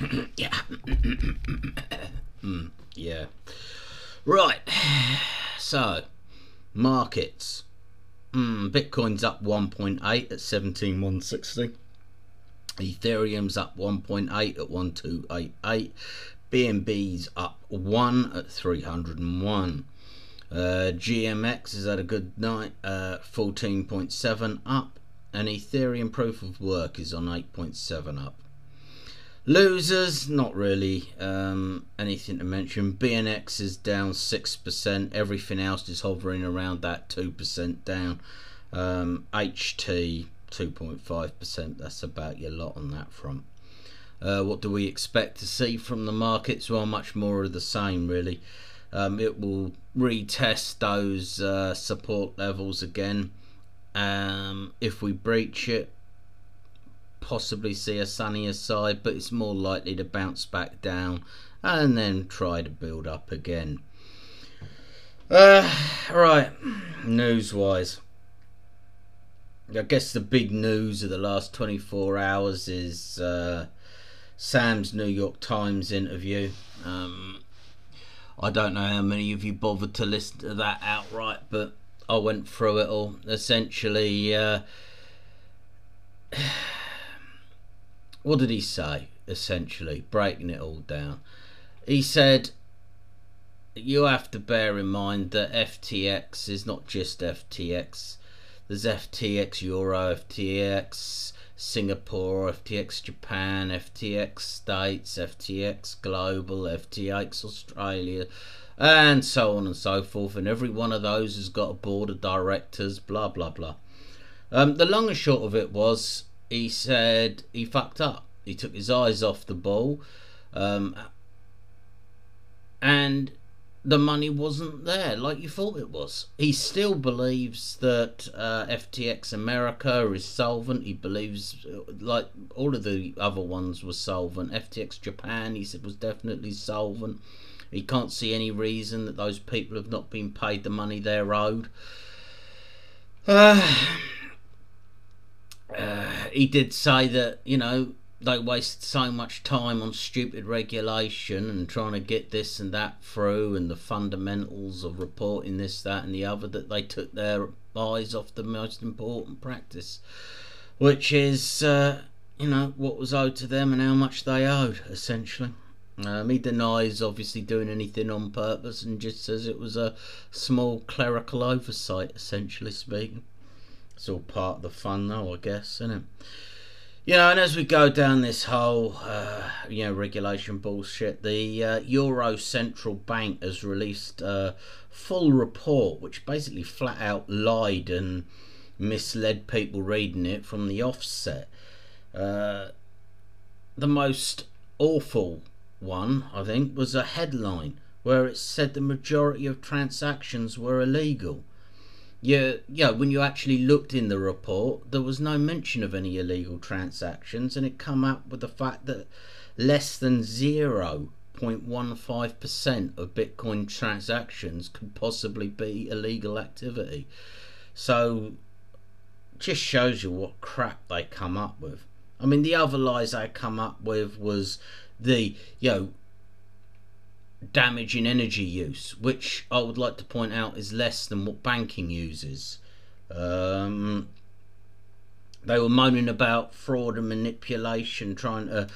yeah. mm, yeah. Right. So, markets. Mm, Bitcoin's up 1.8 at 17160. Ethereum's up 1.8 at 1288. BNB's up 1 at 301. Uh, GMX is had a good night, uh, 14.7 up, and Ethereum proof of work is on 8.7 up. Losers, not really um, anything to mention. BNX is down 6%, everything else is hovering around that 2% down. Um, HT 2.5%, that's about your lot on that front. Uh, what do we expect to see from the markets? Well, much more of the same, really. Um, it will retest those uh, support levels again. Um, if we breach it, possibly see a sunnier side, but it's more likely to bounce back down and then try to build up again. Uh, right, news wise. I guess the big news of the last 24 hours is uh, Sam's New York Times interview. Um, I don't know how many of you bothered to listen to that outright, but I went through it all. Essentially, uh, what did he say? Essentially, breaking it all down, he said, "You have to bear in mind that FTX is not just FTX. There's FTX Euro, FTX Singapore, FTX Japan, FTX States, FTX Global, FTX Australia." and so on and so forth. And every one of those has got a board of directors, blah blah blah. Um, the long and short of it was, he said he fucked up. He took his eyes off the ball, um, and the money wasn't there like you thought it was. He still believes that uh, FTX America is solvent. He believes, like all of the other ones, were solvent. FTX Japan, he said, was definitely solvent. He can't see any reason that those people have not been paid the money they're owed. Uh, uh, he did say that, you know, they waste so much time on stupid regulation and trying to get this and that through and the fundamentals of reporting this, that, and the other that they took their eyes off the most important practice, which is, uh, you know, what was owed to them and how much they owed, essentially. Um, he denies obviously doing anything on purpose and just says it was a small clerical oversight, essentially speaking. It's all part of the fun, though, I guess, isn't it? You know, and as we go down this whole, uh, you know, regulation bullshit, the uh, Euro Central Bank has released a full report which basically flat out lied and misled people reading it from the offset. Uh, the most awful one, I think, was a headline where it said the majority of transactions were illegal. Yeah, yeah. When you actually looked in the report, there was no mention of any illegal transactions, and it come up with the fact that less than zero point one five percent of Bitcoin transactions could possibly be illegal activity. So, just shows you what crap they come up with. I mean, the other lies they come up with was the you know damage in energy use, which I would like to point out is less than what banking uses. Um, they were moaning about fraud and manipulation trying to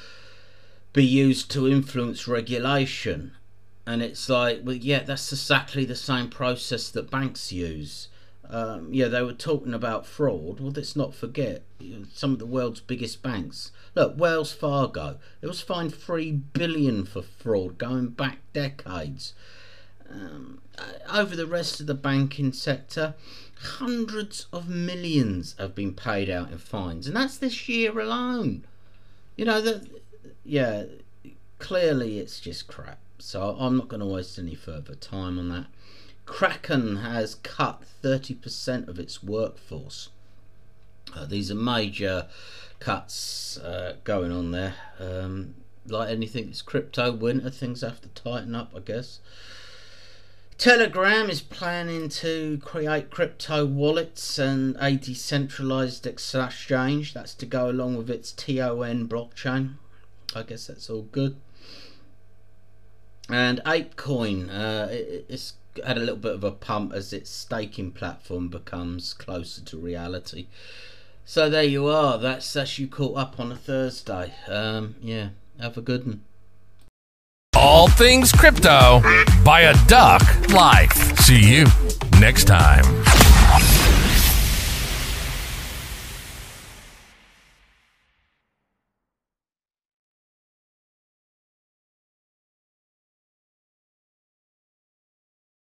be used to influence regulation. And it's like, well, yeah, that's exactly the same process that banks use. Um, yeah, they were talking about fraud. Well, let's not forget some of the world's biggest banks Look, Wells Fargo, it was fined three billion for fraud going back decades. Um, over the rest of the banking sector, hundreds of millions have been paid out in fines, and that's this year alone. You know that, yeah, clearly it's just crap. So I'm not going to waste any further time on that. Kraken has cut 30% of its workforce. Uh, these are major cuts uh, going on there. Um, like anything it's crypto winter, things have to tighten up, I guess. Telegram is planning to create crypto wallets and a decentralized exchange. That's to go along with its TON blockchain. I guess that's all good. And ApeCoin, uh, it, it's had a little bit of a pump as its staking platform becomes closer to reality. So there you are. That's that's you caught up on a Thursday. Um, yeah, have a good one. All things crypto by a duck life. See you next time.